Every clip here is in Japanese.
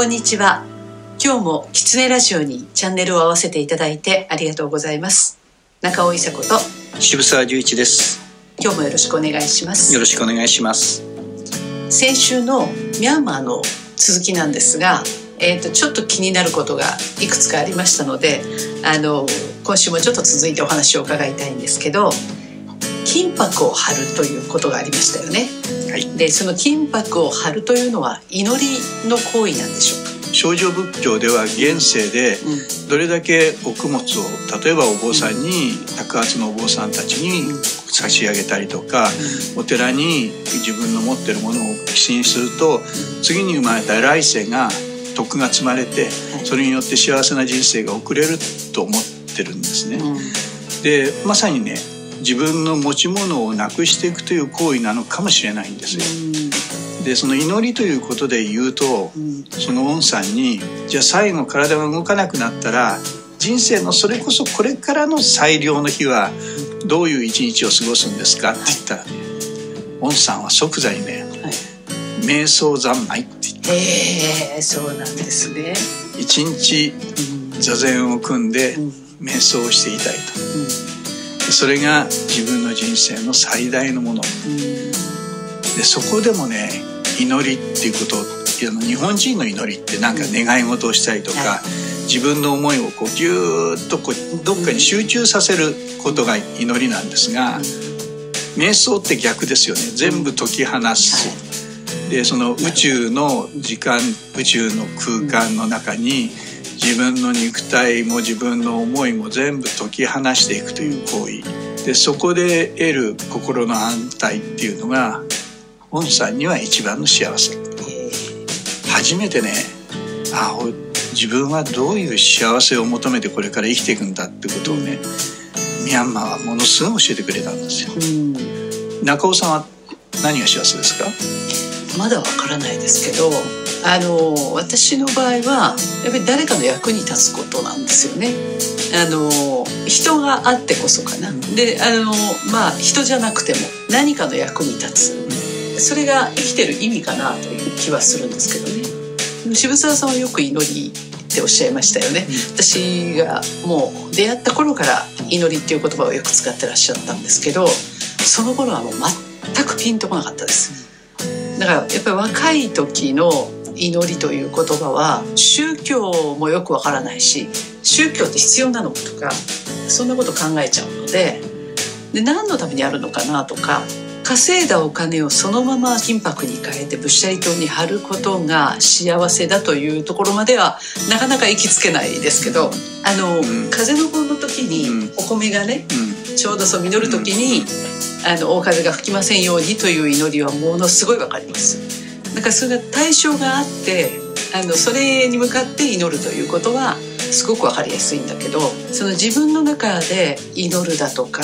こんにちは。今日もキツネラジオにチャンネルを合わせていただいてありがとうございます。中尾伊佐子と渋沢十一です。今日もよろしくお願いします。よろしくお願いします。先週のミャンマーの続きなんですがえーと、ちょっと気になることがいくつかありましたのであの今週もちょっと続いてお話を伺いたいんですけど金箔を貼るということがありましたよね。はい、でその金箔を貼るというのは祈りの行為なんでしょうか？少女仏教では現世でどれだけお供物を例えばお坊さんに白髪のお坊さんたちに差し上げたりとかお寺に自分の持ってるものを寄進すると次に生まれた来世が徳が積まれてそれによって幸せな人生が送れると思ってるんですね。でまさにね自分の持ち物をなくしていくという行為なのかもしれないんですよ。でその祈りということで言うと、その恩さんにじゃあ最後体が動かなくなったら人生のそれこそこれからの最良の日はどういう一日を過ごすんですか？って言ったらね、恩さんは即座にね、はい、瞑想三昧って言った。へえそうなんですね。一日座禅を組んで瞑想をしていたいと、それが自分の人生の最大のもの、でそこでもね祈りっていうこと日本人の祈りってなんか願い事をしたりとか、自分の思いをこうギューッとこうどっかに集中させることが祈りなんですが、瞑想って逆ですよね。全部解き放す、でその宇宙の時間宇宙の空間の中に自分の肉体も自分の思いも全部解き放していくという行為。でそこで得る心の安泰っていうのが恩さんには一番の幸せ。初めてねあ自分はどういう幸せを求めてこれから生きていくんだってことをねミャンマーはものすごい教えてくれたんですよ、中尾さんは何が幸せですか？まだわからないですけどあの私の場合はやっぱり誰かの役に立つことなんですよね。あの人があってこそかな。であのまあ人じゃなくても何かの役に立つ。それが生きてる意味かなという気はするんですけどね渋沢さんはよく祈りっておっしゃいましたよね、うん、私がもう出会った頃から祈りっていう言葉をよく使ってらっしゃったんですけどその頃はもう全くピンとこなかったですだからやっぱり若い時の祈りという言葉は宗教もよくわからないし宗教って必要なのかとかそんなこと考えちゃうのでで何のためにあるのかなとか稼いだお金をそのまま金箔に変えて仏舎糸に貼ることが幸せだというところまではなかなか行きつけないですけどあの、うん、風の盆の時にお米がね、うん、ちょうどそう実る時に、あの大風が吹きませんようにという祈りはものすごいわかります。だからそれが対象があってあのそれに向かって祈るということはすごく分かりやすいんだけどその自分の中で祈るだとか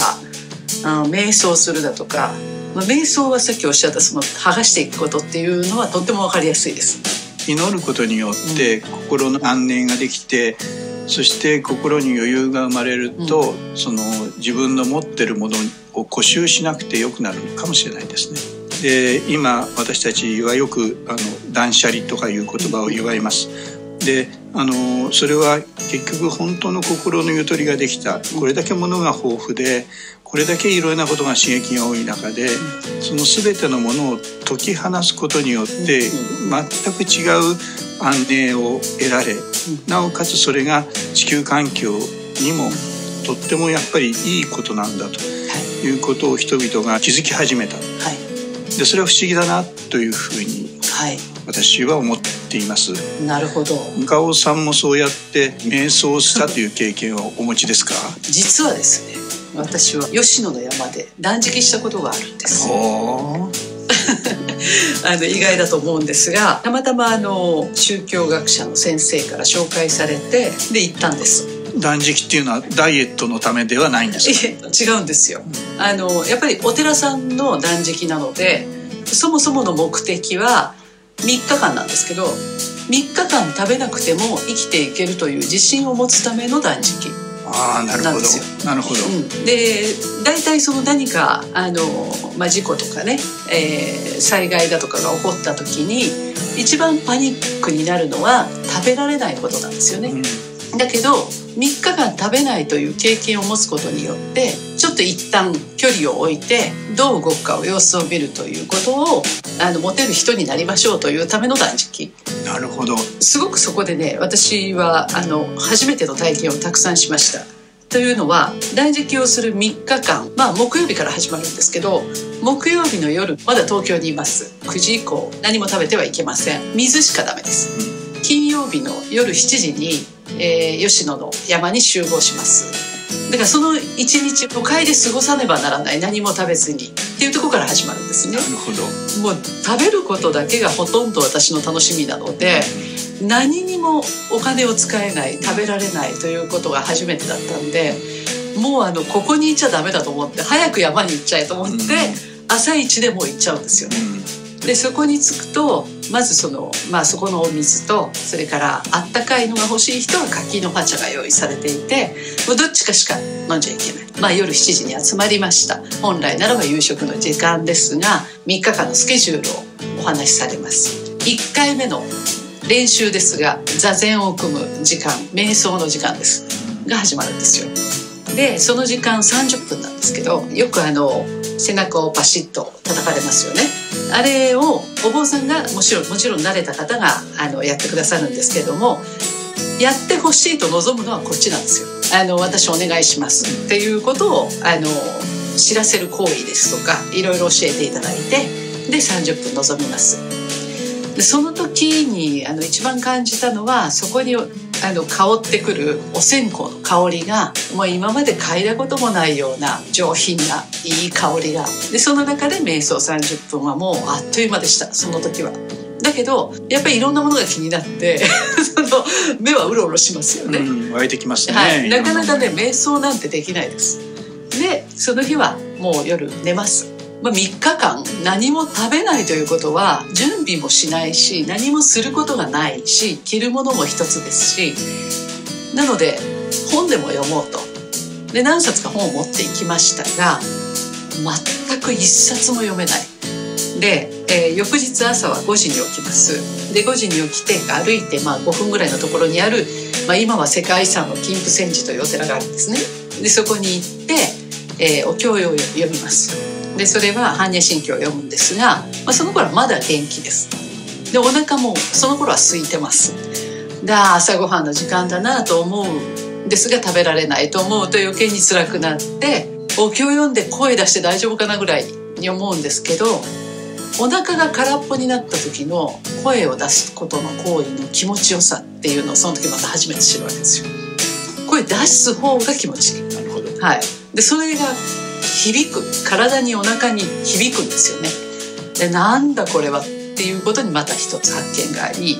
あの瞑想するだとかまあ、瞑想はさっきおっしゃったその剥がしていくことっていうのはとっても分かりやすいです。祈ることによって心の安寧ができて、うん、そして心に余裕が生まれると、うん、その自分の持ってるものを固執しなくてよくなるかもしれないですね。で今私たちはよくあの断捨離とかいう言葉を祝います。であのそれは結局本当の心のゆとりができたこれだけものが豊富でこれだけいろいろなことが刺激が多い中でその全てのものを解き放すことによって全く違う安寧を得られなおかつそれが地球環境にもとってもやっぱりいいことなんだということを人々が気づき始めた。はいでそれは不思議だなというふうに私は思っています。なるほど。向尾さんもそうやって瞑想したという経験をお持ちですか？実はですね。私は吉野の山で断食したことがあるんです。あの意外だと思うんですがたまたまあの宗教学者の先生から紹介されてで行ったんです断食っていうのはダイエットのためではないんです違うんですよ。あのやっぱりお寺さんの断食なのでそもそもの目的は3日間なんですけど3日間食べなくても生きていけるという自信を持つための断食なるほど。なるほど、うん、で大体その何かあの、まあ、事故とかね、えー、災害だとかが起こった時に一番パニックになるのは食べられないことなんですよね、うん、だけど3日間食べないという経験を持つことによってちょっと一旦距離を置いてどう動くかを様子を見るということをあの持てる人になりましょうというための断食。なるほど。すごくそこでね私はあの初めての体験をたくさんしました。というのは断食をする3日間まあ木曜日から始まるんですけど木曜日の夜まだ東京にいます。9時以降何も食べてはいけません。水しかダメです、金曜日の夜7時にえー、吉野の山に集合します。だからその一日都会で過ごさねばならない何も食べずにっていうところから始まるんですね。なるほど。もう食べることだけがほとんど私の楽しみなので、何にもお金を使えない食べられないということが初めてだったんでもうあのここにいちゃダメだと思って早く山に行っちゃえと思って、朝一でもう行っちゃうんですよね。でそこに着くとまずその、まあ、そこのお水とそれからあったかいのが欲しい人は柿の葉茶が用意されていてもうどっちかしか飲んじゃいけない、まあ、夜7時に集まりました。本来ならば夕食の時間ですが3日間のスケジュールをお話しされます。1回目の練習ですが座禅を組む時間瞑想の時間です。が始まるんですよ。でその時間30分なんですけどよくあの背中をパシッと叩かれますよね。あれをお坊さんがもちろんもちろん慣れた方があのやってくださるんですけどもやってほしいと望むのはこっちなんですよ。あの私お願いします。っていうことをあの知らせる行為ですとかいろいろ教えていただいてで30分臨みます。でその時にあの一番感じたのはそこにあの香ってくるお線香の香りがもう今まで嗅いだこともないような上品ないい香りがでその中で瞑想30分はもうあっという間でしたその時は。だけどやっぱりいろんなものが気になってその目はうろうろしますよね、うん、湧いてきますね、はい、なかなかね瞑想なんてできないです。でその日はもう夜寝ますまあ、3日間何も食べないということは準備もしないし何もすることがないし着るものも一つですしなので本でも読もうと。で何冊か本を持っていきましたが全く一冊も読めない。で、えー、翌日朝は5時に起きます。で5時に起きて歩いてまあ5分ぐらいのところにある、まあ、今は世界遺産の金峰山寺というお寺があるんですね。でそこに行って、えー、お経を読みます。でそれは般若心経を読むんですが、まあ、その頃はまだ元気です。でお腹もその頃は空いてます。で朝ごはんの時間だなと思う。んですが食べられないと思うと余計に辛くなってお経を読んで声出して大丈夫かなぐらいに思うんですけどお腹が空っぽになった時の声を出すことの行為の気持ちよさっていうのをその時また初めて知るわけですよ。声出す方が気持ちいい。なるほど。はい。でそれが響く。体にお腹に響くんですよね。でなんだこれはっていうことにまた一つ発見があり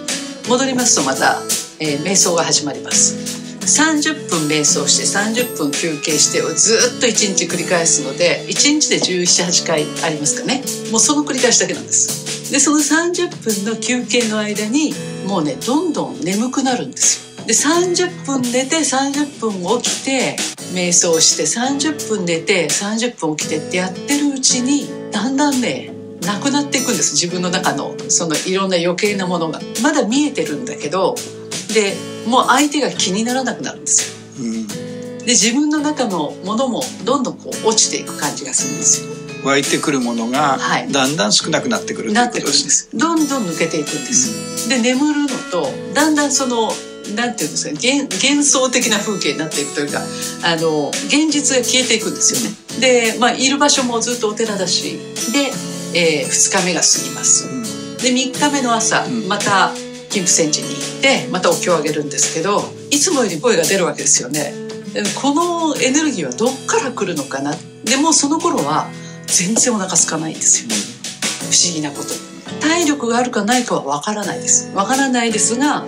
戻りますとまた、えー、瞑想が始まります。30分瞑想して30分休憩してをずっと1日繰り返すので1日で1718回ありますかね。もうその繰り返しだけなんです。でその30分の休憩の間にもうねどんどん眠くなるんですよ。で30分寝て30分起きて瞑想して30分寝て30分起きてってやってるうちにだんだんねなくなっていくんです自分の中のそのいろんな余計なものが。まだ見えてるんだけどでもう相手が気にならなくなるんですよ、うん、で自分の中のものもどんどんこう落ちていく感じがするんですよ。湧いてくるものがだんだん少なくなってくるなってくるんです。どんどん抜けていくんです、うん、で眠るのとだんだんそのなんていうんですか幻幻想的な風景になっていくというかあの現実が消えていくんですよね。で、まあ、いる場所もずっとお寺だしで、えー、2日目が過ぎます。で3日目の朝また金峰山寺に行ってまたお経をあげるんですけどいつもより声が出るわけですよね。このエネルギーはどっから来るのかな？でもその頃は全然お腹空かないんですよ。不思議なこと体力があるかないかはわからないです。わからないですが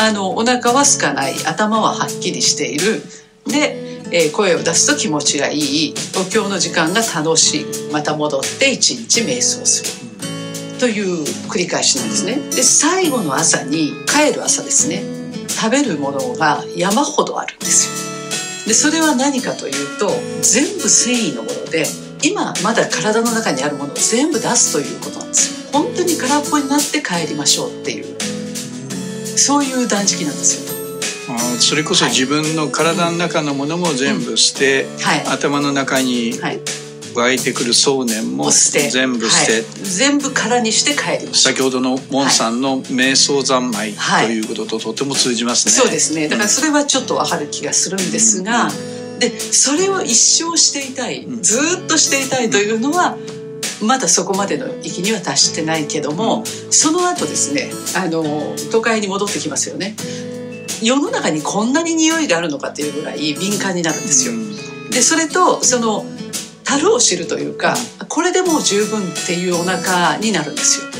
あのお腹は空かない。頭ははっきりしている。で、えー、声を出すと気持ちがいい。お経の時間が楽しい。また戻って一日瞑想する。という繰り返しなんですね。で最後の朝に帰る朝ですね。食べるものが山ほどあるんですよ。でそれは何かというと全部繊維のもので今まだ体の中にあるものを全部出すということなんですよ。本当に空っぽになって帰りましょうっていうそういう断食なんですよ。あそれこそ自分の体の中のものも全部捨て、はい。頭の中にはい。湧いてくる想念も全部捨て、はい。全部空にして帰りましょう先ほどのモンさんの瞑想三昧はい。ということととても通じますね。そうですね。だからそれはちょっとわかる気がするんですが、でそれを一生していたいうん。ずーっとしていたいというのはまだそこまでの域には達してないけども、その後ですねあの都会に戻ってきますよね世の中にこんなに匂いがあるのかっていうぐらい敏感になるんですよ。うんでそれとその樽を知るというかこれでもう十分っていうお腹になるんですよ。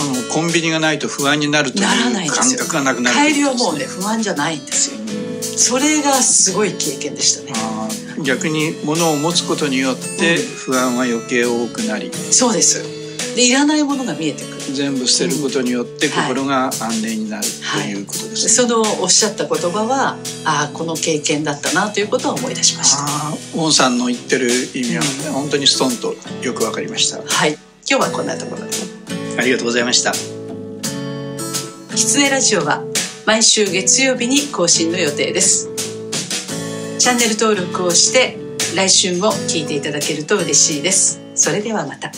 あのコンビニがないと不安になるというならないんですよ感覚がなくなる帰りはもうね不安じゃないんですよ。それがすごい経験でしたね。逆に物を持つことによってうん不安は余計多くなりそうです。でいらないものが見えてくる。全部捨てることによってうんはい心が安寧になるということですね。そのおっしゃった言葉はああこの経験だったなということを思い出しました。ウォンさんの言ってる意味はうん本当にストンとよくわかりました。はい。今日はこんなところで。ありがとうございました。キツネラジオは毎週月曜日に更新の予定です。チャンネル登録をして来週も聞いていただけると嬉しいです。それではまた。